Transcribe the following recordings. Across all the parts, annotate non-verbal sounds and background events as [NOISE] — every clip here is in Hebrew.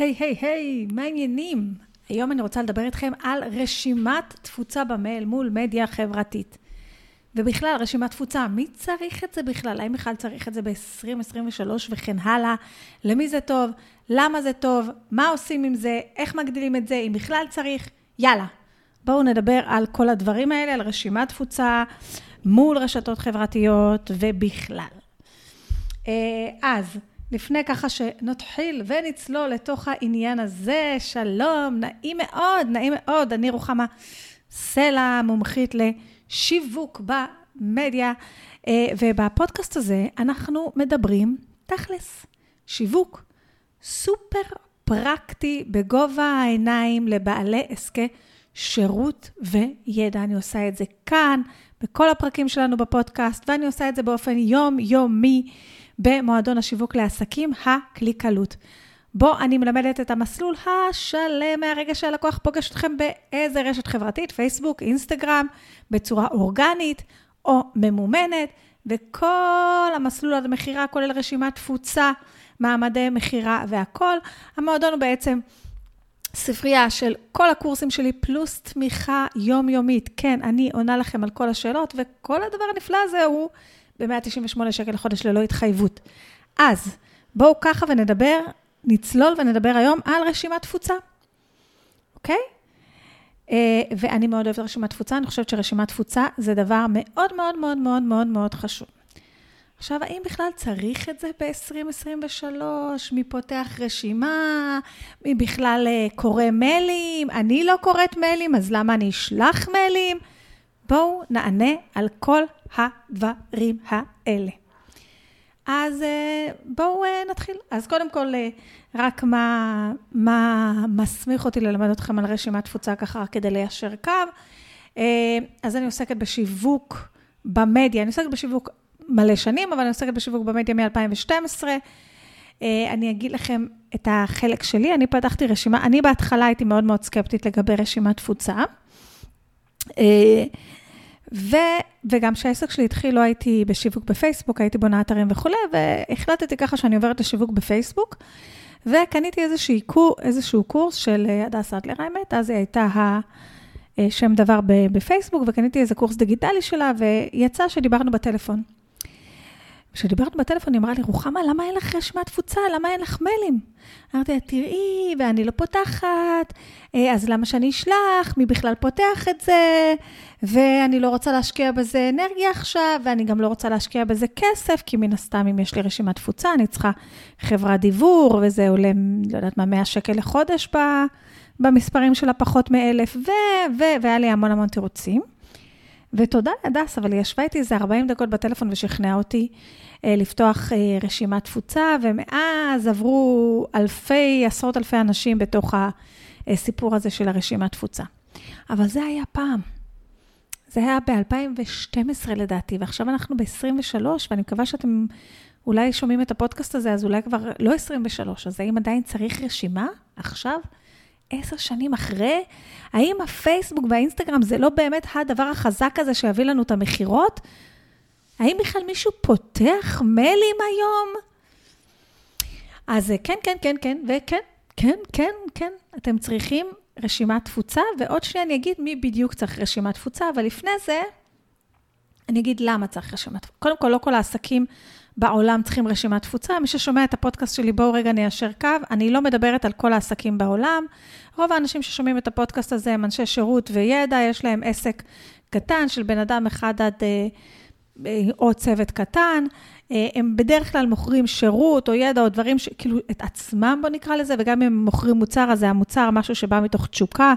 היי, היי, היי, מה העניינים? היום אני רוצה לדבר איתכם על רשימת תפוצה במייל מול מדיה חברתית. ובכלל, רשימת תפוצה, מי צריך את זה בכלל? האם בכלל צריך את זה ב-2023 וכן הלאה? למי זה טוב? למה זה טוב? מה עושים עם זה? איך מגדילים את זה? אם בכלל צריך? יאללה, בואו נדבר על כל הדברים האלה, על רשימת תפוצה מול רשתות חברתיות ובכלל. אה, אז, לפני ככה שנתחיל ונצלול לתוך העניין הזה, שלום, נעים מאוד, נעים מאוד, אני רוחמה סלע, מומחית לשיווק במדיה, אה, ובפודקאסט הזה אנחנו מדברים תכלס, שיווק סופר פרקטי בגובה העיניים לבעלי עסקי שירות וידע. אני עושה את זה כאן, בכל הפרקים שלנו בפודקאסט, ואני עושה את זה באופן יומיומי. במועדון השיווק לעסקים, הקליקלות. בו אני מלמדת את המסלול השלם מהרגע שהלקוח פוגש אתכם באיזה רשת חברתית, פייסבוק, אינסטגרם, בצורה אורגנית או ממומנת, וכל המסלול עד המכירה כולל רשימת תפוצה, מעמדי מכירה והכול. המועדון הוא בעצם ספרייה של כל הקורסים שלי, פלוס תמיכה יומיומית. כן, אני עונה לכם על כל השאלות, וכל הדבר הנפלא הזה הוא ב-198 שקל לחודש ללא התחייבות. אז בואו ככה ונדבר, נצלול ונדבר היום על רשימת תפוצה, אוקיי? Uh, ואני מאוד אוהבת רשימת תפוצה, אני חושבת שרשימת תפוצה זה דבר מאוד מאוד מאוד מאוד מאוד מאוד חשוב. עכשיו, האם בכלל צריך את זה ב-2023? מי פותח רשימה? מי בכלל uh, קורא מיילים? אני לא קוראת מיילים, אז למה אני אשלח מיילים? בואו נענה על כל הדברים האלה. אז אה, בואו אה, נתחיל. אז קודם כל, אה, רק מה, מה מסמיך אותי ללמד אתכם על רשימת תפוצה ככה כדי ליישר קו. אז אני עוסקת בשיווק במדיה, אני עוסקת בשיווק מלא שנים, אבל אני עוסקת בשיווק במדיה מ-2012. אני אגיד לכם את החלק שלי, אני פתחתי רשימה, אני בהתחלה הייתי מאוד מאוד סקפטית לגבי רשימת תפוצה. ו, וגם כשהעסק שלי התחיל, לא הייתי בשיווק בפייסבוק, הייתי בונה אתרים וכולי, והחלטתי ככה שאני עוברת לשיווק בפייסבוק, וקניתי איזשהו, קור, איזשהו קורס של אה, הדס אדלר, האמת, אז היא הייתה השם אה, דבר בפייסבוק, וקניתי איזה קורס דיגיטלי שלה, ויצא שדיברנו בטלפון. כשדיברנו בטלפון, היא אמרה לי, רוחמה, למה אין לך רשימת תפוצה? למה אין לך מיילים? אמרתי לה, תראי, ואני לא פותחת, אה, אז למה שאני אשלח? מי בכלל פותח את זה? ואני לא רוצה להשקיע בזה אנרגיה עכשיו, ואני גם לא רוצה להשקיע בזה כסף, כי מן הסתם, אם יש לי רשימת תפוצה, אני צריכה חברת דיוור, וזה עולה, לא יודעת מה, 100 שקל לחודש במספרים של הפחות מאלף, ו... ו... והיה לי המון המון תירוצים. ותודה להדס, אבל היא ישבה איתי איזה 40 דקות בטלפון ושכנעה אותי אה, לפתוח אה, רשימת תפוצה, ומאז עברו אלפי, עשרות אלפי אנשים בתוך הסיפור הזה של הרשימת תפוצה. אבל זה היה פעם. זה היה ב-2012 לדעתי, ועכשיו אנחנו ב-23, ואני מקווה שאתם אולי שומעים את הפודקאסט הזה, אז אולי כבר לא 23, אז האם עדיין צריך רשימה עכשיו? עשר שנים אחרי, האם הפייסבוק והאינסטגרם זה לא באמת הדבר החזק הזה שיביא לנו את המכירות? האם בכלל מישהו פותח מיילים היום? אז כן, כן, כן, כן, וכן, כן, כן, כן, אתם צריכים רשימת תפוצה, ועוד שנייה אני אגיד מי בדיוק צריך רשימת תפוצה, אבל לפני זה, אני אגיד למה צריך רשימת תפוצה. קודם כל, לא כל העסקים בעולם צריכים רשימת תפוצה. מי ששומע את הפודקאסט שלי, בואו רגע ניישר קו. אני לא מדברת על כל העסקים בעולם. רוב האנשים ששומעים את הפודקאסט הזה הם אנשי שירות וידע, יש להם עסק קטן של בן אדם אחד עד, אה, אה, או צוות קטן. אה, הם בדרך כלל מוכרים שירות או ידע או דברים, ש, כאילו את עצמם בוא נקרא לזה, וגם אם הם מוכרים מוצר, אז זה המוצר משהו שבא מתוך תשוקה,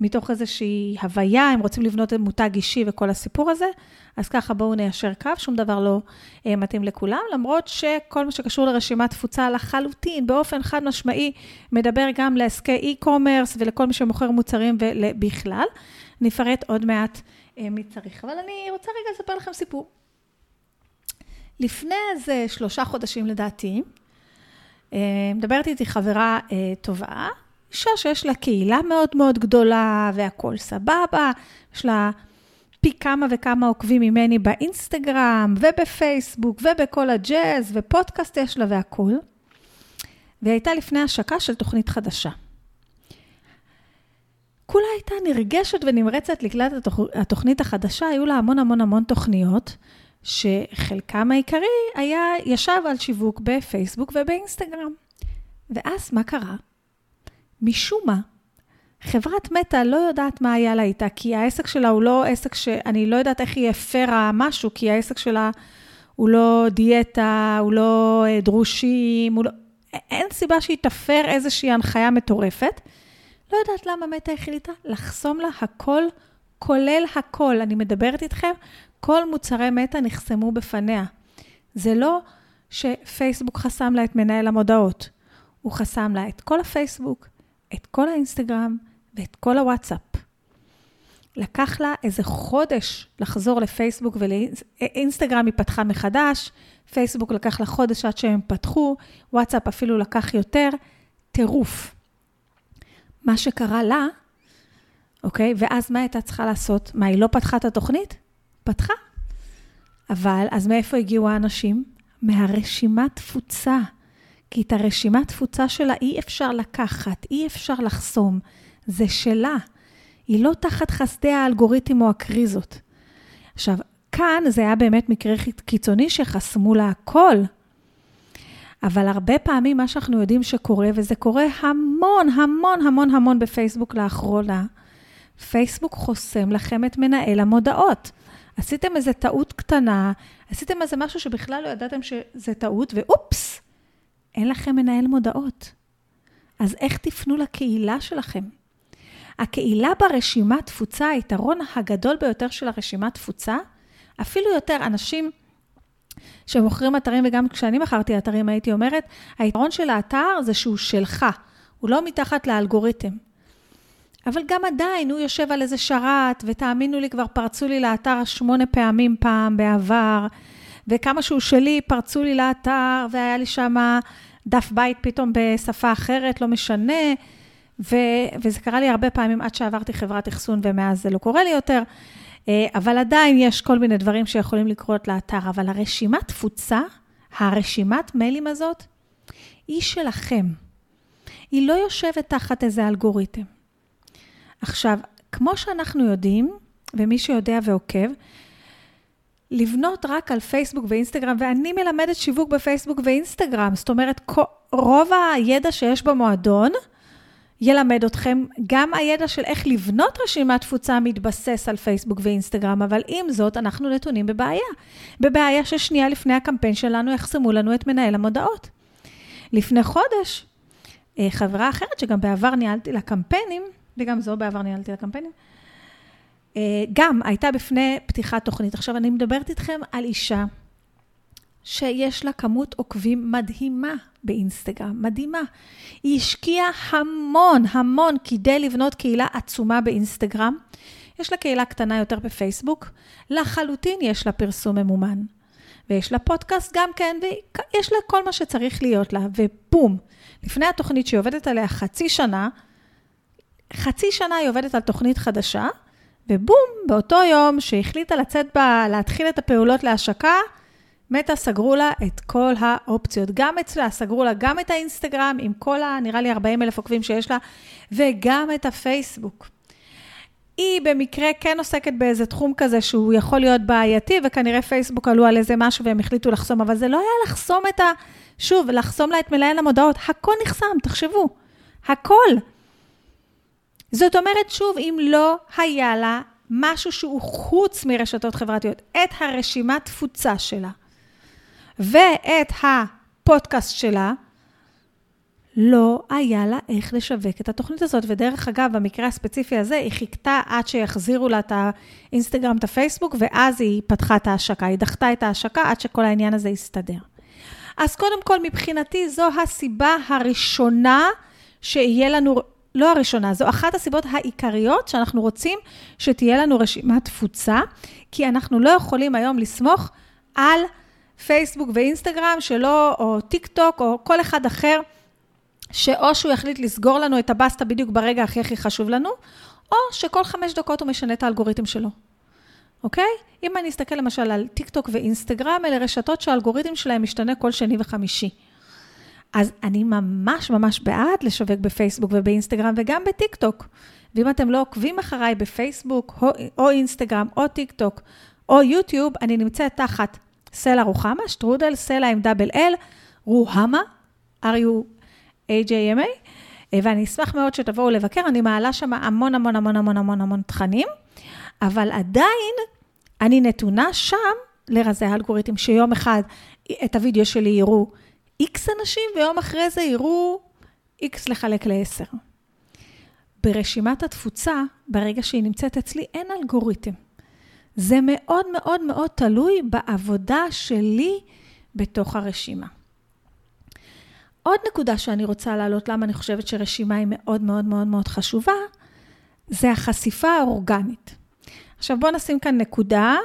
מתוך איזושהי הוויה, הם רוצים לבנות מותג אישי וכל הסיפור הזה. אז ככה בואו ניישר קו, שום דבר לא אה, מתאים לכולם, למרות שכל מה שקשור לרשימת תפוצה לחלוטין, באופן חד משמעי, מדבר גם לעסקי e-commerce ולכל מי שמוכר מוצרים ובכלל. נפרט עוד מעט אה, מי צריך. אבל אני רוצה רגע לספר לכם סיפור. לפני איזה שלושה חודשים לדעתי, אה, מדברת איתי חברה אה, טובה, אישה שיש לה קהילה מאוד מאוד גדולה והכול סבבה, יש לה פי כמה וכמה עוקבים ממני באינסטגרם ובפייסבוק ובכל הג'אז ופודקאסט יש לה והכול. והיא הייתה לפני השקה של תוכנית חדשה. כולה הייתה נרגשת ונמרצת לקלט התוכנית החדשה, היו לה המון המון המון תוכניות, שחלקם העיקרי היה, ישב על שיווק בפייסבוק ובאינסטגרם. ואז מה קרה? משום מה, חברת מטא לא יודעת מה היה לה איתה, כי העסק שלה הוא לא עסק שאני לא יודעת איך היא הפרה משהו, כי העסק שלה הוא לא דיאטה, הוא לא אה, דרושים, הוא לא... אין סיבה שהיא תפר איזושהי הנחיה מטורפת. לא יודעת למה מטא החליטה לחסום לה הכל, כולל הכל. אני מדברת איתכם, כל מוצרי מטא נחסמו בפניה. זה לא שפייסבוק חסם לה את מנהל המודעות, הוא חסם לה את כל הפייסבוק, את כל האינסטגרם ואת כל הוואטסאפ. לקח לה איזה חודש לחזור לפייסבוק ולאינסטגרם היא פתחה מחדש, פייסבוק לקח לה חודש עד שהם פתחו, וואטסאפ אפילו לקח יותר, טירוף. מה שקרה לה, אוקיי, ואז מה הייתה צריכה לעשות? מה, היא לא פתחה את התוכנית? פתחה. אבל, אז מאיפה הגיעו האנשים? מהרשימת תפוצה. כי את הרשימת תפוצה שלה אי אפשר לקחת, אי אפשר לחסום. זה שלה. היא לא תחת חסדי האלגוריתם או הקריזות. עכשיו, כאן זה היה באמת מקרה קיצוני שחסמו לה הכל. אבל הרבה פעמים מה שאנחנו יודעים שקורה, וזה קורה המון, המון, המון, המון בפייסבוק לאחרונה, פייסבוק חוסם לכם את מנהל המודעות. עשיתם איזו טעות קטנה, עשיתם איזה משהו שבכלל לא ידעתם שזה טעות, ואופס, אין לכם מנהל מודעות. אז איך תפנו לקהילה שלכם? הקהילה ברשימת תפוצה, היתרון הגדול ביותר של הרשימת תפוצה, אפילו יותר אנשים שמוכרים אתרים, וגם כשאני מכרתי אתרים הייתי אומרת, היתרון של האתר זה שהוא שלך, הוא לא מתחת לאלגוריתם. אבל גם עדיין, הוא יושב על איזה שרת, ותאמינו לי, כבר פרצו לי לאתר שמונה פעמים פעם בעבר, וכמה שהוא שלי, פרצו לי לאתר, והיה לי שם דף בית פתאום בשפה אחרת, לא משנה. ו, וזה קרה לי הרבה פעמים עד שעברתי חברת אחסון, ומאז זה לא קורה לי יותר. אה, אבל עדיין יש כל מיני דברים שיכולים לקרות לאתר. אבל הרשימת תפוצה, הרשימת מיילים הזאת, היא שלכם. היא לא יושבת תחת איזה אלגוריתם. עכשיו, כמו שאנחנו יודעים, ומי שיודע ועוקב, לבנות רק על פייסבוק ואינסטגרם, ואני מלמדת שיווק בפייסבוק ואינסטגרם, זאת אומרת, רוב הידע שיש במועדון, ילמד אתכם גם הידע של איך לבנות רשימת תפוצה מתבסס על פייסבוק ואינסטגרם, אבל עם זאת, אנחנו נתונים בבעיה. בבעיה ששנייה לפני הקמפיין שלנו יחסמו לנו את מנהל המודעות. לפני חודש, אה, חברה אחרת, שגם בעבר ניהלתי לה קמפיינים, וגם זו בעבר ניהלתי לה קמפיינים, גם הייתה בפני פתיחת תוכנית. עכשיו, אני מדברת איתכם על אישה שיש לה כמות עוקבים מדהימה באינסטגרם, מדהימה. היא השקיעה המון, המון כדי לבנות קהילה עצומה באינסטגרם. יש לה קהילה קטנה יותר בפייסבוק, לחלוטין יש לה פרסום ממומן. ויש לה פודקאסט גם כן, ויש לה כל מה שצריך להיות לה, ובום, לפני התוכנית שהיא עובדת עליה חצי שנה, חצי שנה היא עובדת על תוכנית חדשה, ובום, באותו יום שהחליטה לצאת בה, להתחיל את הפעולות להשקה, מטא סגרו לה את כל האופציות. גם אצלה, סגרו לה גם את האינסטגרם עם כל ה... נראה לי 40 אלף עוקבים שיש לה, וגם את הפייסבוק. היא במקרה כן עוסקת באיזה תחום כזה שהוא יכול להיות בעייתי, וכנראה פייסבוק עלו על איזה משהו והם החליטו לחסום, אבל זה לא היה לחסום את ה... שוב, לחסום לה את מנהל המודעות. הכל נחסם, תחשבו. הכל. זאת אומרת, שוב, אם לא היה לה משהו שהוא חוץ מרשתות חברתיות, את הרשימת תפוצה שלה, ואת הפודקאסט שלה, לא היה לה איך לשווק את התוכנית הזאת. ודרך אגב, במקרה הספציפי הזה, היא חיכתה עד שיחזירו לה את האינסטגרם, את הפייסבוק, ואז היא פתחה את ההשקה. היא דחתה את ההשקה עד שכל העניין הזה יסתדר. אז קודם כל, מבחינתי, זו הסיבה הראשונה שיהיה לנו, לא הראשונה, זו אחת הסיבות העיקריות שאנחנו רוצים שתהיה לנו רשימת תפוצה, כי אנחנו לא יכולים היום לסמוך על פייסבוק ואינסטגרם שלא, או טיק טוק, או כל אחד אחר, שאו שהוא יחליט לסגור לנו את הבסטה בדיוק ברגע הכי הכי חשוב לנו, או שכל חמש דקות הוא משנה את האלגוריתם שלו. אוקיי? אם אני אסתכל למשל על טיק טוק ואינסטגרם, אלה רשתות שהאלגוריתם שלהם משתנה כל שני וחמישי. אז אני ממש ממש בעד לשווק בפייסבוק ובאינסטגרם וגם בטיק טוק. ואם אתם לא עוקבים אחריי בפייסבוק או, או אינסטגרם או טיק טוק או יוטיוב, אני נמצאת תחת סלע רוחמה, שטרודל, סלע עם double L, רוחמה, R-U-A-J-M-A, ואני אשמח מאוד שתבואו לבקר, אני מעלה שם המון המון המון המון המון המון תכנים, אבל עדיין אני נתונה שם לרזי האלגוריתם, שיום אחד את הוידאו שלי יראו X אנשים, ויום אחרי זה יראו X לחלק ל-10. ברשימת התפוצה, ברגע שהיא נמצאת אצלי, אין אלגוריתם. זה מאוד מאוד מאוד תלוי בעבודה שלי בתוך הרשימה. עוד נקודה שאני רוצה להעלות, למה אני חושבת שרשימה היא מאוד מאוד מאוד מאוד חשובה, זה החשיפה האורגנית. עכשיו בואו נשים כאן נקודה,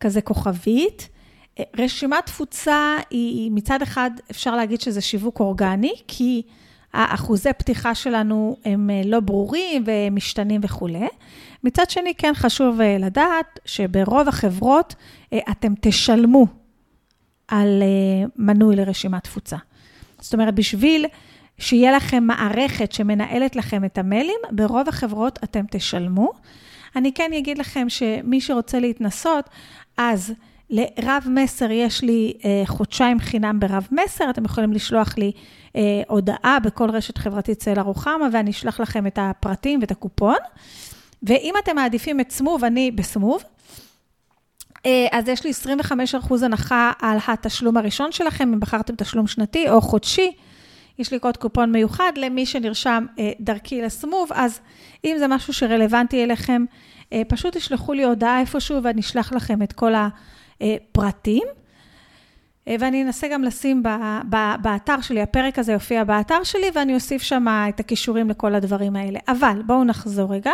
כזה כוכבית. רשימת תפוצה היא מצד אחד, אפשר להגיד שזה שיווק אורגני, כי האחוזי פתיחה שלנו הם אה, לא ברורים ומשתנים וכולי. מצד שני, כן חשוב אה, לדעת שברוב החברות אה, אתם תשלמו על מנוי לרשימת תפוצה. זאת אומרת, בשביל שיהיה לכם מערכת שמנהלת לכם את המיילים, ברוב החברות אתם תשלמו. אני כן אגיד לכם שמי שרוצה להתנסות, אז לרב מסר יש לי אה, חודשיים חינם ברב מסר, אתם יכולים לשלוח לי אה, הודעה בכל רשת חברתית צלע רוחמה, ואני אשלח לכם את הפרטים ואת הקופון. ואם אתם מעדיפים את סמוב, אני בסמוב. אה, אז יש לי 25% הנחה על התשלום הראשון שלכם, אם בחרתם תשלום שנתי או חודשי. יש לי קוד קופון מיוחד למי שנרשם אה, דרכי לסמוב, אז אם זה משהו שרלוונטי אליכם, אה, פשוט תשלחו לי הודעה איפשהו ואני אשלח לכם את כל הפרטים. ואני אנסה גם לשים באתר שלי, הפרק הזה יופיע באתר שלי, ואני אוסיף שם את הכישורים לכל הדברים האלה. אבל בואו נחזור רגע.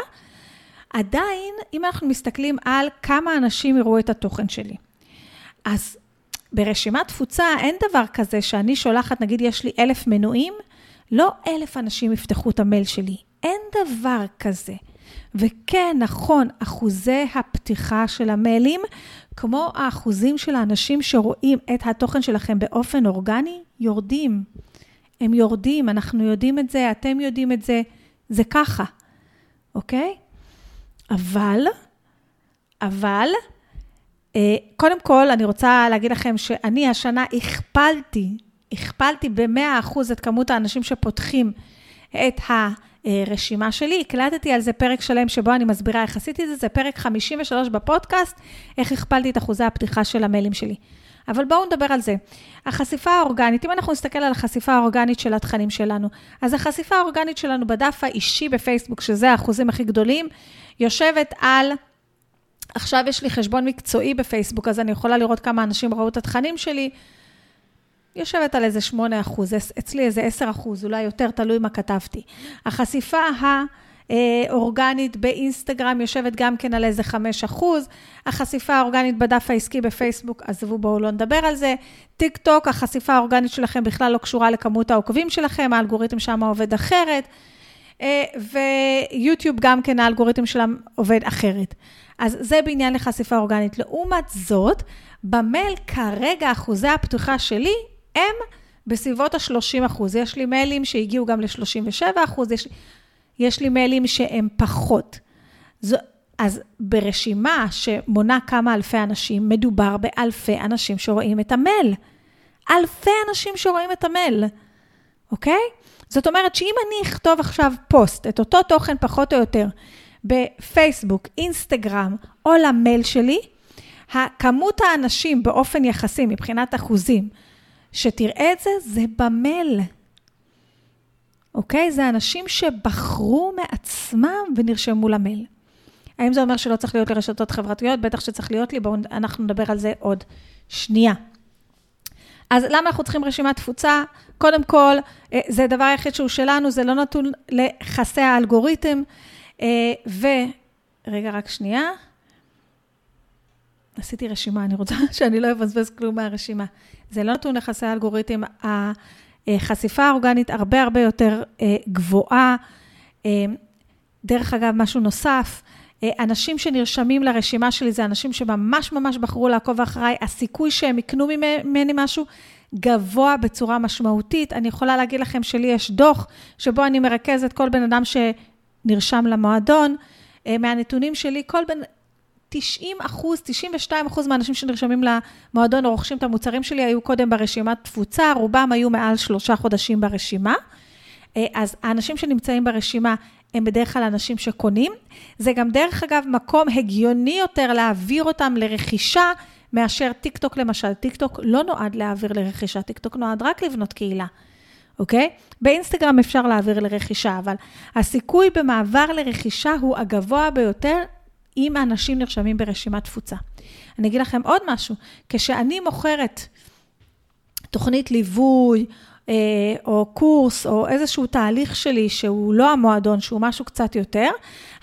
עדיין, אם אנחנו מסתכלים על כמה אנשים יראו את התוכן שלי, אז ברשימת תפוצה אין דבר כזה שאני שולחת, נגיד יש לי אלף מנויים, לא אלף אנשים יפתחו את המייל שלי. אין דבר כזה. וכן, נכון, אחוזי הפתיחה של המיילים, כמו האחוזים של האנשים שרואים את התוכן שלכם באופן אורגני, יורדים. הם יורדים, אנחנו יודעים את זה, אתם יודעים את זה, זה ככה, אוקיי? אבל, אבל, אה, קודם כל, אני רוצה להגיד לכם שאני השנה הכפלתי, הכפלתי ב-100% את כמות האנשים שפותחים את הרשימה שלי. הקלטתי על זה פרק שלם שבו אני מסבירה איך עשיתי את זה, זה פרק 53 בפודקאסט, איך הכפלתי את אחוזי הפתיחה של המיילים שלי. אבל בואו נדבר על זה. החשיפה האורגנית, אם אנחנו נסתכל על החשיפה האורגנית של התכנים שלנו, אז החשיפה האורגנית שלנו בדף האישי בפייסבוק, שזה האחוזים הכי גדולים, יושבת על, עכשיו יש לי חשבון מקצועי בפייסבוק, אז אני יכולה לראות כמה אנשים ראו את התכנים שלי, יושבת על איזה 8 אחוז, אצלי איזה 10 אחוז, אולי יותר, תלוי מה כתבתי. החשיפה ה... אורגנית באינסטגרם יושבת גם כן על איזה 5 אחוז. החשיפה האורגנית בדף העסקי בפייסבוק, עזבו, בואו לא נדבר על זה. טיק טוק, החשיפה האורגנית שלכם בכלל לא קשורה לכמות העוקבים שלכם, האלגוריתם שם עובד אחרת. אה, ויוטיוב גם כן, האלגוריתם שלהם עובד אחרת. אז זה בעניין לחשיפה אורגנית. לעומת זאת, במייל כרגע אחוזי הפתיחה שלי הם בסביבות ה-30 אחוז. יש לי מיילים שהגיעו גם ל-37 אחוז, יש, יש לי מיילים שהם פחות. זו, אז ברשימה שמונה כמה אלפי אנשים, מדובר באלפי אנשים שרואים את המייל. אלפי אנשים שרואים את המייל, אוקיי? זאת אומרת שאם אני אכתוב עכשיו פוסט, את אותו תוכן פחות או יותר, בפייסבוק, אינסטגרם או למייל שלי, כמות האנשים באופן יחסי, מבחינת אחוזים, שתראה את זה, זה במייל. אוקיי? זה אנשים שבחרו מעצמם ונרשמו למייל. האם זה אומר שלא צריך להיות לרשתות חברתיות? בטח שצריך להיות לי, בואו אנחנו נדבר על זה עוד שנייה. אז למה אנחנו צריכים רשימת תפוצה? קודם כל, אה, זה הדבר היחיד שהוא שלנו, זה לא נתון ליחסי האלגוריתם. אה, ו... רגע, רק שנייה. עשיתי רשימה, אני רוצה [LAUGHS] שאני לא אבזבז כלום מהרשימה. זה לא נתון ליחסי האלגוריתם, החשיפה האורגנית הרבה הרבה יותר אה, גבוהה. דרך אגב, משהו נוסף, אנשים שנרשמים לרשימה שלי זה אנשים שממש ממש בחרו לעקוב אחריי, הסיכוי שהם יקנו ממני משהו גבוה בצורה משמעותית. אני יכולה להגיד לכם שלי יש דוח שבו אני מרכזת כל בן אדם שנרשם למועדון. אה, מהנתונים שלי, כל בן... 90 אחוז, 92 אחוז מהאנשים שנרשמים למועדון או רוכשים את המוצרים שלי היו קודם ברשימת תפוצה, רובם היו מעל שלושה חודשים ברשימה. אה, אז האנשים שנמצאים ברשימה הם בדרך כלל אנשים שקונים. זה גם דרך אגב מקום הגיוני יותר להעביר אותם לרכישה מאשר טיק טוק למשל. טיק טוק לא נועד להעביר לרכישה, טיק טוק נועד רק לבנות קהילה, אוקיי? באינסטגרם אפשר להעביר לרכישה, אבל הסיכוי במעבר לרכישה הוא הגבוה ביותר אם האנשים נרשמים ברשימת תפוצה. אני אגיד לכם עוד משהו, כשאני מוכרת תוכנית ליווי, אה, או קורס, או איזשהו תהליך שלי שהוא לא המועדון, שהוא משהו קצת יותר,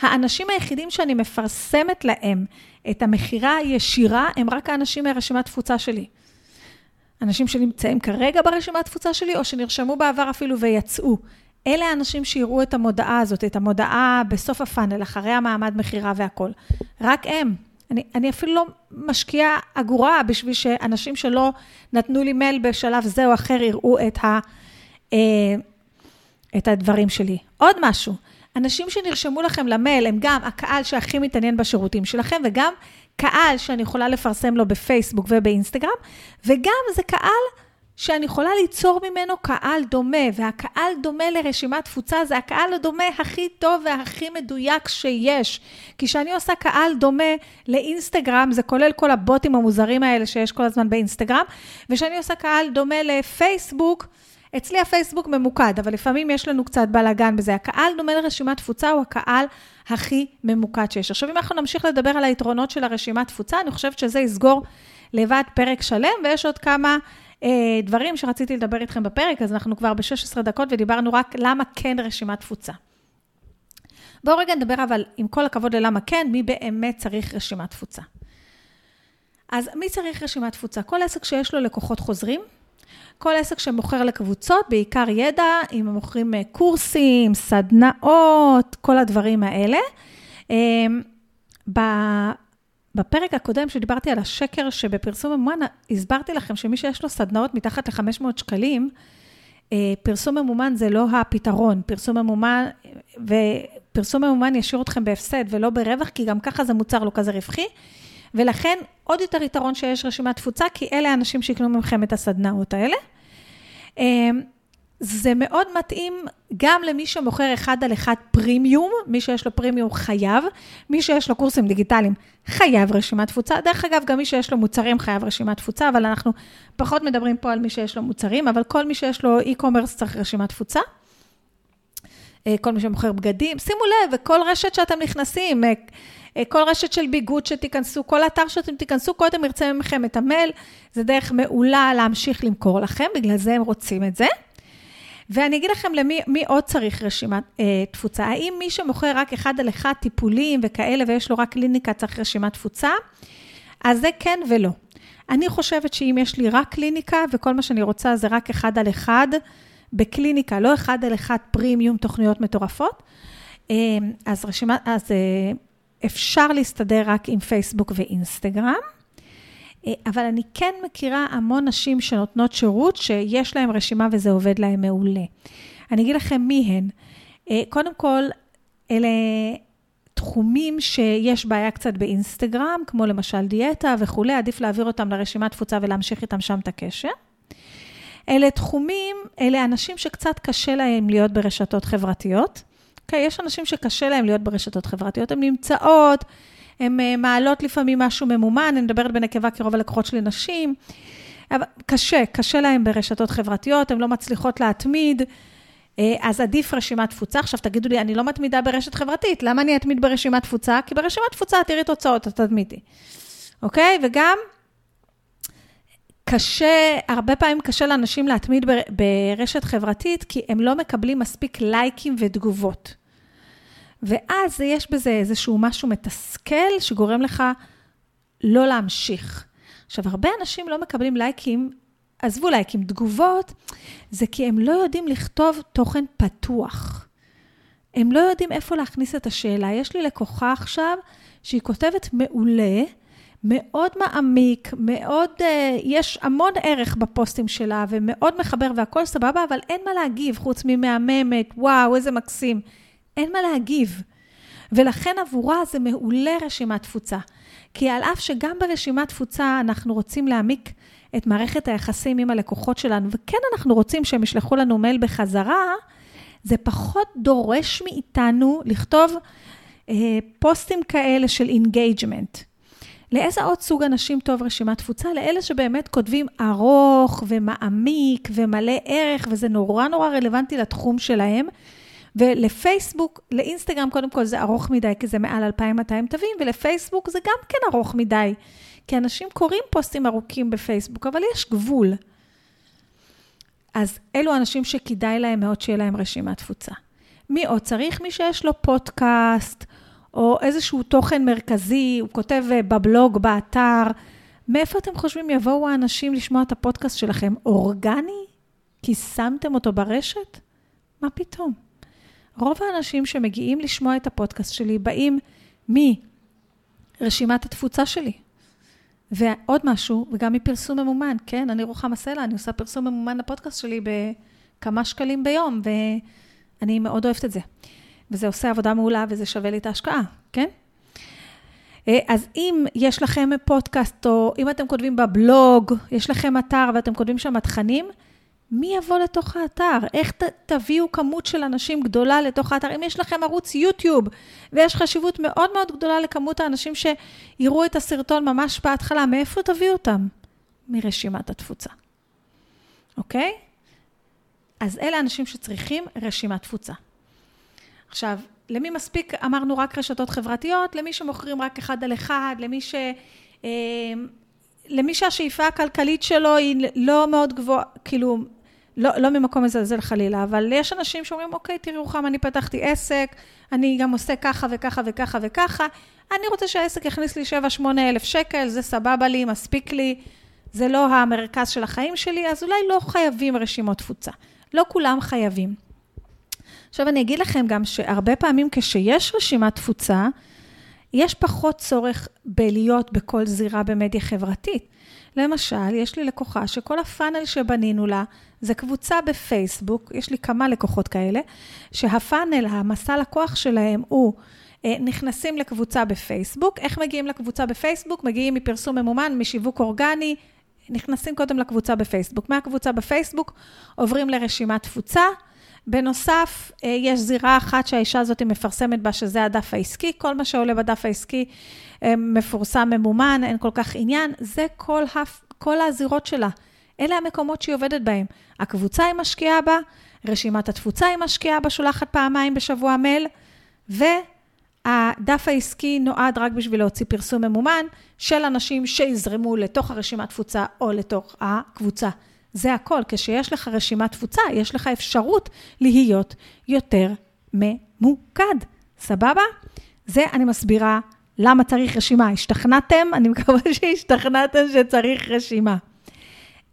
האנשים היחידים שאני מפרסמת להם את המכירה הישירה, הם רק האנשים מרשימת תפוצה שלי. אנשים שנמצאים כרגע ברשימת תפוצה שלי, או שנרשמו בעבר אפילו ויצאו. אלה האנשים שיראו את המודעה הזאת, את המודעה בסוף הפאנל, אחרי המעמד מכירה והכול. רק הם. אני, אני אפילו לא משקיעה אגורה בשביל שאנשים שלא נתנו לי מייל בשלב זה או אחר יראו את, ה, אה, את הדברים שלי. עוד משהו, אנשים שנרשמו לכם למייל הם גם הקהל שהכי מתעניין בשירותים שלכם, וגם קהל שאני יכולה לפרסם לו בפייסבוק ובאינסטגרם, וגם זה קהל שאני יכולה ליצור ממנו קהל דומה, והקהל דומה לרשימת תפוצה זה הקהל הדומה הכי טוב והכי מדויק שיש. כי כשאני עושה קהל דומה לאינסטגרם, זה כולל כל הבוטים המוזרים האלה שיש כל הזמן באינסטגרם, וכשאני עושה קהל דומה לפייסבוק, אצלי הפייסבוק ממוקד, אבל לפעמים יש לנו קצת בלאגן בזה. הקהל דומה לרשימת תפוצה הוא הקהל הכי ממוקד שיש. עכשיו, אם אנחנו נמשיך לדבר על היתרונות של הרשימת תפוצה, אני חושבת שזה יסגור לבד פרק שלם, ויש עוד כמה... אה, דברים שרציתי לדבר איתכם בפרק, אז אנחנו כבר ב-16 דקות ודיברנו רק למה כן רשימת תפוצה. בואו רגע נדבר אבל, עם כל הכבוד ללמה כן, מי באמת צריך רשימת תפוצה. אז מי צריך רשימת תפוצה? כל עסק שיש לו לקוחות חוזרים, כל עסק שמוכר לקבוצות, בעיקר ידע, אם הם מוכרים אה, קורסים, סדנאות, כל הדברים האלה. אה, בפרק הקודם, שדיברתי על השקר שבפרסום ממומן, הסברתי לכם שמי שיש לו סדנאות מתחת ל-500 שקלים, אה, פרסום ממומן זה לא הפתרון. פרסום ממומן, ופרסום ממומן ישאיר אתכם בהפסד ולא ברווח, כי גם ככה זה מוצר לא כזה רווחי. ולכן עוד יותר יתרון שיש רשימת תפוצה, כי אלה האנשים שיקנו מכם את הסדנאות האלה. זה מאוד מתאים גם למי שמוכר אחד על אחד פרימיום, מי שיש לו פרימיום חייב, מי שיש לו קורסים דיגיטליים חייב רשימת תפוצה. דרך אגב, גם מי שיש לו מוצרים חייב רשימת תפוצה, אבל אנחנו פחות מדברים פה על מי שיש לו מוצרים, אבל כל מי שיש לו e-commerce צריך רשימת תפוצה. אה, כל מי שמוכר בגדים, שימו לב, וכל רשת שאתם נכנסים, אה, אה, כל רשת של ביגוד שתיכנסו, כל אתר שאתם תיכנסו, קודם ירצה מכם את המייל, זה דרך מעולה להמשיך למכור לכם, בגלל זה הם רוצים את זה. ואני אגיד לכם למי מי עוד צריך רשימת אה, תפוצה. האם מי שמוכר רק אחד על אחד טיפולים וכאלה, ויש לו רק קליניקה, צריך רשימת תפוצה? אז זה כן ולא. אני חושבת שאם יש לי רק קליניקה, וכל מה שאני רוצה זה רק אחד על אחד, בקליניקה, לא אחד על אחד פרימיום, תוכניות מטורפות, אה, אז, רשימת, אז אה, אפשר להסתדר רק עם פייסבוק ואינסטגרם. אה, אבל אני כן מכירה המון נשים שנותנות שירות, שיש להן רשימה וזה עובד להן מעולה. אני אגיד לכם מי הן. אה, קודם כל, אלה תחומים שיש בעיה קצת באינסטגרם, כמו למשל דיאטה וכולי, עדיף להעביר אותם לרשימת תפוצה ולהמשיך איתם שם את הקשר. אלה תחומים, אלה אנשים שקצת קשה להם להיות ברשתות חברתיות. אוקיי, okay, יש אנשים שקשה להם להיות ברשתות חברתיות, הן נמצאות, הן אה, מעלות לפעמים משהו ממומן, אני מדברת בנקבה כי רוב הלקוחות שלי נשים. אבל קשה, קשה להן ברשתות חברתיות, הן לא מצליחות להתמיד, אה, אז עדיף רשימת תפוצה. עכשיו תגידו לי, אני לא מתמידה ברשת חברתית, למה אני אתמיד ברשימת תפוצה? כי ברשימת תפוצה תראי תוצאות, את תתמידי. אוקיי? וגם קשה, הרבה פעמים קשה לאנשים להתמיד ברשת חברתית, כי הם לא מקבלים מספיק לייקים ותגובות. ואז יש בזה איזשהו משהו מתסכל שגורם לך לא להמשיך. עכשיו, הרבה אנשים לא מקבלים לייקים, עזבו לייקים, תגובות, זה כי הם לא יודעים לכתוב תוכן פתוח. הם לא יודעים איפה להכניס את השאלה. יש לי לקוחה עכשיו שהיא כותבת מעולה, מאוד מעמיק, מאוד, uh, יש המון ערך בפוסטים שלה ומאוד מחבר והכל סבבה, אבל אין מה להגיב חוץ ממהממת, וואו, איזה מקסים. אין מה להגיב. ולכן עבורה זה מעולה רשימת תפוצה. כי על אף שגם ברשימת תפוצה אנחנו רוצים להעמיק את מערכת היחסים עם הלקוחות שלנו, וכן אנחנו רוצים שהם ישלחו לנו מייל בחזרה, זה פחות דורש מאיתנו לכתוב אה, פוסטים כאלה של engagement. לאיזה עוד סוג אנשים טוב רשימת תפוצה? לאלה שבאמת כותבים ארוך ומעמיק ומלא ערך, וזה נורא נורא רלוונטי לתחום שלהם. ולפייסבוק, לאינסטגרם קודם כל זה ארוך מדי, כי זה מעל 2,200 תווים, ולפייסבוק זה גם כן ארוך מדי, כי אנשים קוראים פוסטים ארוכים בפייסבוק, אבל יש גבול. אז אלו אנשים שכדאי להם מאוד שיהיה להם רשימת תפוצה. מי עוד צריך? מי שיש לו פודקאסט, או איזשהו תוכן מרכזי, הוא כותב אה, בבלוג, באתר. מאיפה אתם חושבים יבואו האנשים לשמוע את הפודקאסט שלכם? אורגני? כי שמתם אותו ברשת? מה פתאום? רוב האנשים שמגיעים לשמוע את הפודקאסט שלי באים מרשימת התפוצה שלי. ועוד משהו, וגם מפרסום ממומן, כן? אני רוחמה סלע, אני עושה פרסום ממומן לפודקאסט שלי בכמה שקלים ביום, ואני מאוד אוהבת את זה. וזה עושה עבודה מעולה וזה שווה לי את ההשקעה, כן? אה, אז אם יש לכם פודקאסט, או אם אתם כותבים בבלוג, יש לכם אתר ואתם כותבים שם תכנים, מי יבוא לתוך האתר? איך ת, תביאו כמות של אנשים גדולה לתוך האתר? אם יש לכם ערוץ יוטיוב, ויש חשיבות מאוד מאוד גדולה לכמות האנשים שיראו את הסרטון ממש בהתחלה, מאיפה תביאו אותם? מרשימת התפוצה, אוקיי? אז אלה אנשים שצריכים רשימת תפוצה. עכשיו, למי מספיק, אמרנו רק רשתות חברתיות? למי שמוכרים רק אחד על אחד, למי ש... אה, למי שהשאיפה הכלכלית שלו היא לא מאוד גבוהה, כאילו, לא, לא ממקום מזלזל חלילה, אבל יש אנשים שאומרים, אוקיי, תראי רוחמה, אני פתחתי עסק, אני גם עושה ככה וככה וככה וככה, אני רוצה שהעסק יכניס לי 7-8 אלף שקל, זה סבבה לי, מספיק לי, זה לא המרכז של החיים שלי, אז אולי לא חייבים רשימות תפוצה. לא כולם חייבים. עכשיו אני אגיד לכם גם שהרבה פעמים כשיש רשימת תפוצה, יש פחות צורך בלהיות בכל זירה במדיה חברתית. למשל, יש לי לקוחה שכל הפאנל שבנינו לה זה קבוצה בפייסבוק, יש לי כמה לקוחות כאלה, שהפאנל, המסע לקוח שלהם הוא אה, נכנסים לקבוצה בפייסבוק. איך מגיעים לקבוצה בפייסבוק? מגיעים מפרסום ממומן, משיווק אורגני, נכנסים קודם לקבוצה בפייסבוק. מהקבוצה בפייסבוק עוברים לרשימת תפוצה. בנוסף, אה, יש זירה אחת שהאישה הזאת מפרסמת בה, שזה הדף העסקי. כל מה שעולה בדף העסקי אה, מפורסם, ממומן, אין כל כך עניין. זה כל, הפ... כל הזירות שלה. אלה המקומות שהיא עובדת בהם. הקבוצה היא משקיעה בה, רשימת התפוצה היא משקיעה בה, שולחת פעמיים בשבוע מייל, והדף העסקי נועד רק בשביל להוציא פרסום ממומן של אנשים שיזרמו לתוך הרשימת תפוצה או לתוך הקבוצה. זה הכל. כשיש לך רשימת תפוצה, יש לך אפשרות להיות יותר ממוקד. סבבה? זה אני מסבירה למה צריך רשימה. השתכנעתם? אני מקווה [LAUGHS] שהשתכנעתם שצריך רשימה.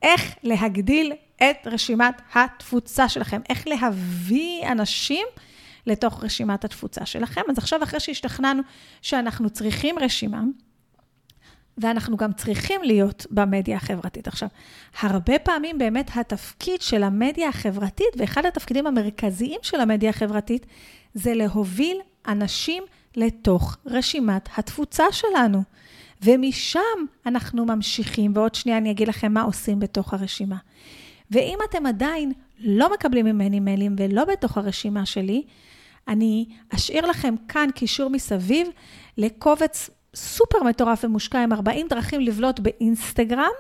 איך להגדיל את רשימת התפוצה שלכם, איך להביא אנשים לתוך רשימת התפוצה שלכם. אז עכשיו, אחרי שהשתכנענו שאנחנו צריכים רשימה, ואנחנו גם צריכים להיות במדיה החברתית. עכשיו, הרבה פעמים באמת התפקיד של המדיה החברתית, ואחד התפקידים המרכזיים של המדיה החברתית, זה להוביל אנשים לתוך רשימת התפוצה שלנו. ומשם אנחנו ממשיכים, ועוד שנייה אני אגיד לכם מה עושים בתוך הרשימה. ואם אתם עדיין לא מקבלים ממני מיילים ולא בתוך הרשימה שלי, אני אשאיר לכם כאן קישור מסביב לקובץ סופר מטורף ומושקע עם 40 דרכים לבלוט באינסטגרם.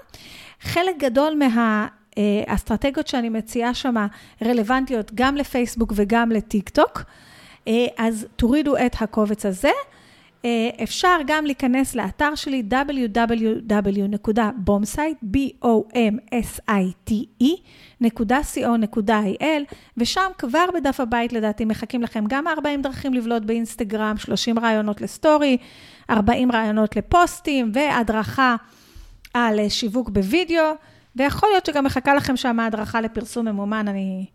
חלק גדול מהאסטרטגיות שאני מציעה שם רלוונטיות גם לפייסבוק וגם לטיק טוק. אה, אז תורידו את הקובץ הזה. אה, אפשר גם להיכנס לאתר שלי www.bomsite.co.il ושם כבר בדף הבית לדעתי מחכים לכם גם 40 דרכים לבלוט באינסטגרם, 30 רעיונות לסטורי, 40 רעיונות לפוסטים והדרכה על שיווק בווידאו, ויכול להיות שגם מחכה לכם שם הדרכה לפרסום ממומן, אני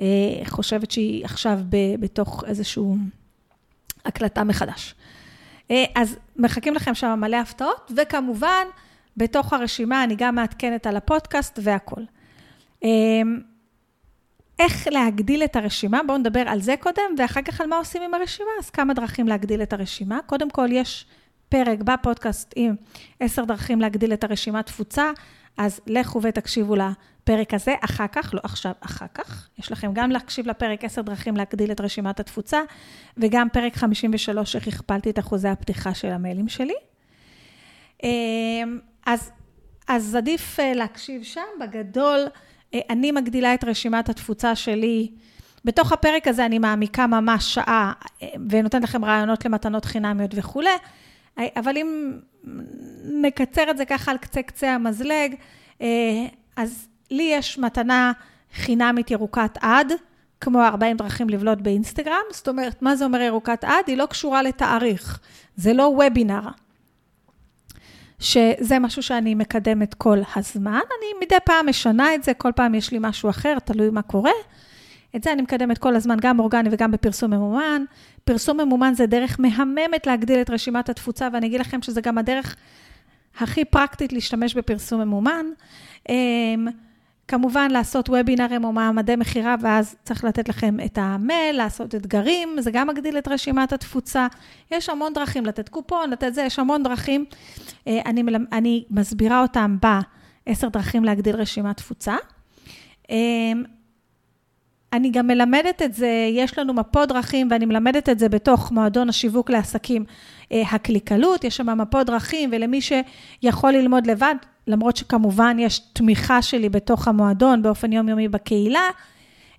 אה, חושבת שהיא עכשיו בתוך איזושהי הקלטה מחדש. אז מחכים לכם שם מלא הפתעות, וכמובן, בתוך הרשימה אני גם מעדכנת על הפודקאסט והכול. איך להגדיל את הרשימה, בואו נדבר על זה קודם, ואחר כך על מה עושים עם הרשימה. אז כמה דרכים להגדיל את הרשימה. קודם כל, יש פרק בפודקאסט עם עשר דרכים להגדיל את הרשימת תפוצה, אז לכו ותקשיבו לפרק הזה אחר כך, לא עכשיו, אחר כך. יש לכם גם להקשיב לפרק עשר דרכים להגדיל את רשימת התפוצה, וגם פרק 53, איך הכפלתי את אחוזי הפתיחה של המיילים שלי. אמ, אז, אז עדיף אה, להקשיב שם, בגדול. אה, אני מגדילה את רשימת התפוצה שלי. בתוך הפרק הזה אני מעמיקה ממש שעה אה, ונותנת לכם רעיונות למתנות חינמיות וכולי, אבל אם נקצר את זה ככה על קצה קצה המזלג, אז לי יש מתנה חינמית ירוקת עד, כמו 40 דרכים לבלוט באינסטגרם. זאת אומרת, מה זה אומר ירוקת עד? היא לא קשורה לתאריך, זה לא וובינר. שזה משהו שאני מקדמת כל הזמן. אני מדי פעם משנה את זה, כל פעם יש לי משהו אחר, תלוי מה קורה. את זה אני מקדמת כל הזמן, גם אורגני וגם בפרסום ממומן. פרסום ממומן זה דרך מהממת להגדיל את רשימת התפוצה, ואני אגיד לכם שזה גם הדרך הכי פרקטית להשתמש בפרסום ממומן. אמ, כמובן, לעשות וובינארים או מעמדי מכירה, ואז צריך לתת לכם את המייל, לעשות אתגרים, זה גם מגדיל את רשימת התפוצה. יש המון דרכים, לתת קופון, לתת זה, יש המון דרכים. אה, אני. אני מסבירה אותם בעשר דרכים להגדיל רשימת תפוצה. אה, אני גם מלמדת את זה, יש לנו מפות דרכים, ואני מלמדת את זה בתוך מועדון השיווק לעסקים אה, הקליקלות, יש שם מפות דרכים, ולמי שיכול ללמוד לבד, למרות שכמובן יש תמיכה שלי בתוך המועדון באופן יומיומי בקהילה,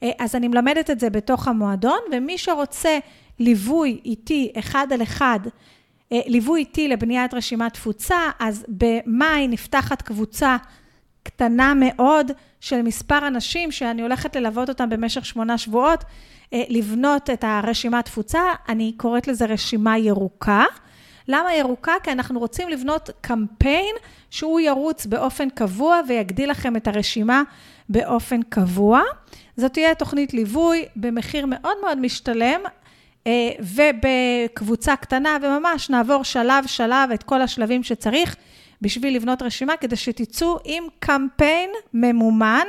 אה, אז אני מלמדת את זה בתוך המועדון, ומי שרוצה ליווי איתי אחד על אחד, אה, ליווי איתי לבניית רשימת תפוצה, אז במאי נפתחת קבוצה קטנה מאוד של מספר אנשים שאני הולכת ללוות אותם במשך שמונה שבועות, אה, לבנות את הרשימת תפוצה, אני קוראת לזה רשימה ירוקה. למה ירוקה? כי אנחנו רוצים לבנות קמפיין שהוא ירוץ באופן קבוע ויגדיל לכם את הרשימה באופן קבוע. זאת תהיה תוכנית ליווי במחיר מאוד מאוד משתלם, אה, ובקבוצה קטנה, וממש נעבור שלב-שלב את כל השלבים שצריך בשביל לבנות רשימה, כדי שתצאו עם קמפיין ממומן,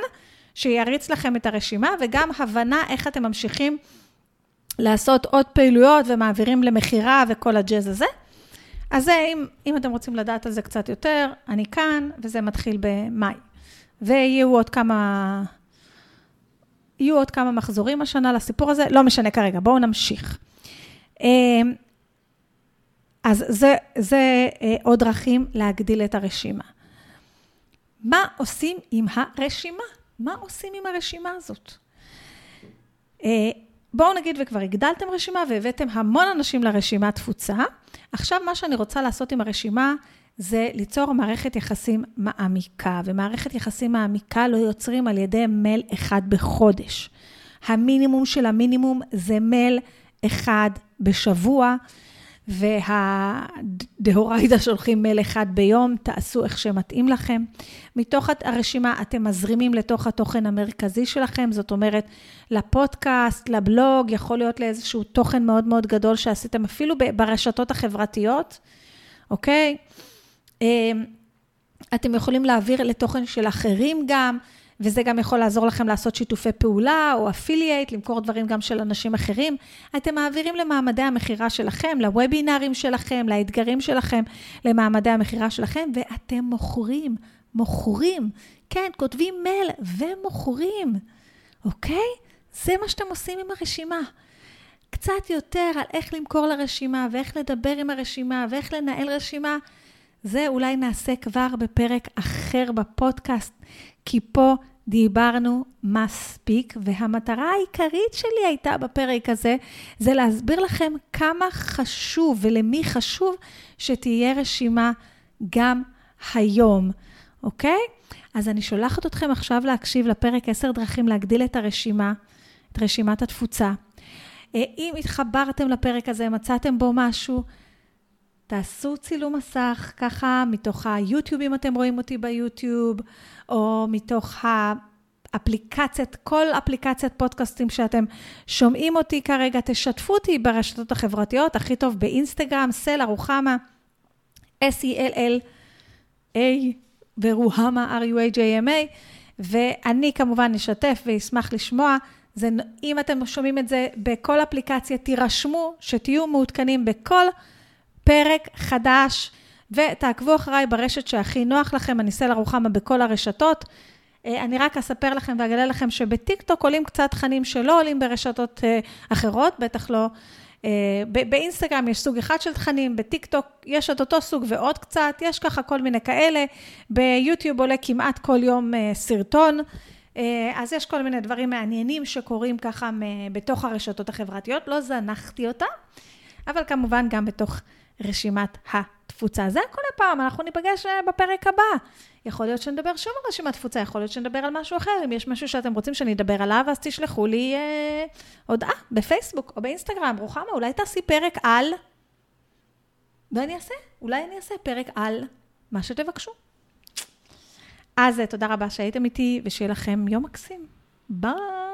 שיריץ לכם את הרשימה, וגם הבנה איך אתם ממשיכים לעשות עוד פעילויות ומעבירים למכירה וכל הג'אז הזה. אז זה, אם, אם אתם רוצים לדעת על זה קצת יותר, אני כאן, וזה מתחיל במאי. ויהיו עוד כמה, יהיו עוד כמה מחזורים השנה לסיפור הזה, לא משנה כרגע, בואו נמשיך. אמ, אז זה, זה אה, עוד דרכים להגדיל את הרשימה. מה עושים עם הרשימה? מה עושים עם הרשימה הזאת? בואו נגיד וכבר הגדלתם רשימה והבאתם המון אנשים לרשימה תפוצה. עכשיו מה שאני רוצה לעשות עם הרשימה זה ליצור מערכת יחסים מעמיקה, ומערכת יחסים מעמיקה לא יוצרים על ידי מייל אחד בחודש. המינימום של המינימום זה מייל אחד בשבוע, והדהוריידה שולחים מייל אחד ביום, תעשו איך שמתאים לכם. מתוך הרשימה אתם מזרימים לתוך התוכן המרכזי שלכם, זאת אומרת, לפודקאסט, לבלוג, יכול להיות לאיזשהו תוכן מאוד מאוד גדול שעשיתם אפילו ברשתות החברתיות, אוקיי? אמ, אתם יכולים להעביר לתוכן של אחרים גם. וזה גם יכול לעזור לכם לעשות שיתופי פעולה או אפילייט, למכור דברים גם של אנשים אחרים. אתם מעבירים למעמדי המכירה שלכם, לוובינארים שלכם, לאתגרים שלכם, למעמדי המכירה שלכם, ואתם מוכרים, מוכרים. כן, כותבים מייל ומוכרים, אוקיי? זה מה שאתם עושים עם הרשימה. קצת יותר על איך למכור לרשימה, ואיך לדבר עם הרשימה, ואיך לנהל רשימה. זה אולי נעשה כבר בפרק אחר בפודקאסט, כי פה דיברנו מספיק, והמטרה העיקרית שלי הייתה בפרק הזה, זה להסביר לכם כמה חשוב ולמי חשוב שתהיה רשימה גם היום, אוקיי? אז אני שולחת אתכם עכשיו להקשיב לפרק 10 דרכים להגדיל את הרשימה, את רשימת התפוצה. אה, אם התחברתם לפרק הזה, מצאתם בו משהו, תעשו צילום מסך ככה מתוך היוטיוב, אם אתם רואים אותי ביוטיוב, או מתוך אפליקציית, כל אפליקציית פודקאסטים שאתם שומעים אותי כרגע, תשתפו אותי ברשתות החברתיות, הכי טוב באינסטגרם, סלע רוחמה, S-E-L-L-A ורוחמה, R-U-A-J-M-A, ואני כמובן אשתף ואשמח לשמוע. זה, אם אתם שומעים את זה בכל אפליקציה, תירשמו, שתהיו מעודכנים בכל פרק חדש, ותעקבו אחריי ברשת שהכי נוח לכם, אני סלע רוחמה בכל הרשתות. אה, אני רק אספר לכם ואגלה לכם שבטיקטוק עולים קצת תכנים שלא עולים ברשתות אה, אחרות, בטח לא. אה, באינסטגרם יש סוג אחד של תכנים, בטיקטוק יש את אותו סוג ועוד קצת, יש ככה כל מיני כאלה. ביוטיוב עולה כמעט כל יום סרטון. אז יש כל מיני דברים מעניינים שקורים ככה בתוך הרשתות החברתיות, לא זנחתי אותה, אבל כמובן גם בתוך רשימת התפוצה. זה הכל הפעם, אנחנו ניפגש בפרק הבא. יכול להיות שנדבר שוב על רשימת תפוצה, יכול להיות שנדבר על משהו אחר. אם יש משהו שאתם רוצים שאני אדבר עליו, אז תשלחו לי אה, הודעה בפייסבוק או באינסטגרם. רוחמה, אולי תעשי פרק על... ואני אעשה, אולי אני אעשה פרק על מה שתבקשו. אז תודה רבה שהייתם איתי, ושיהיה לכם יום מקסים. ביי.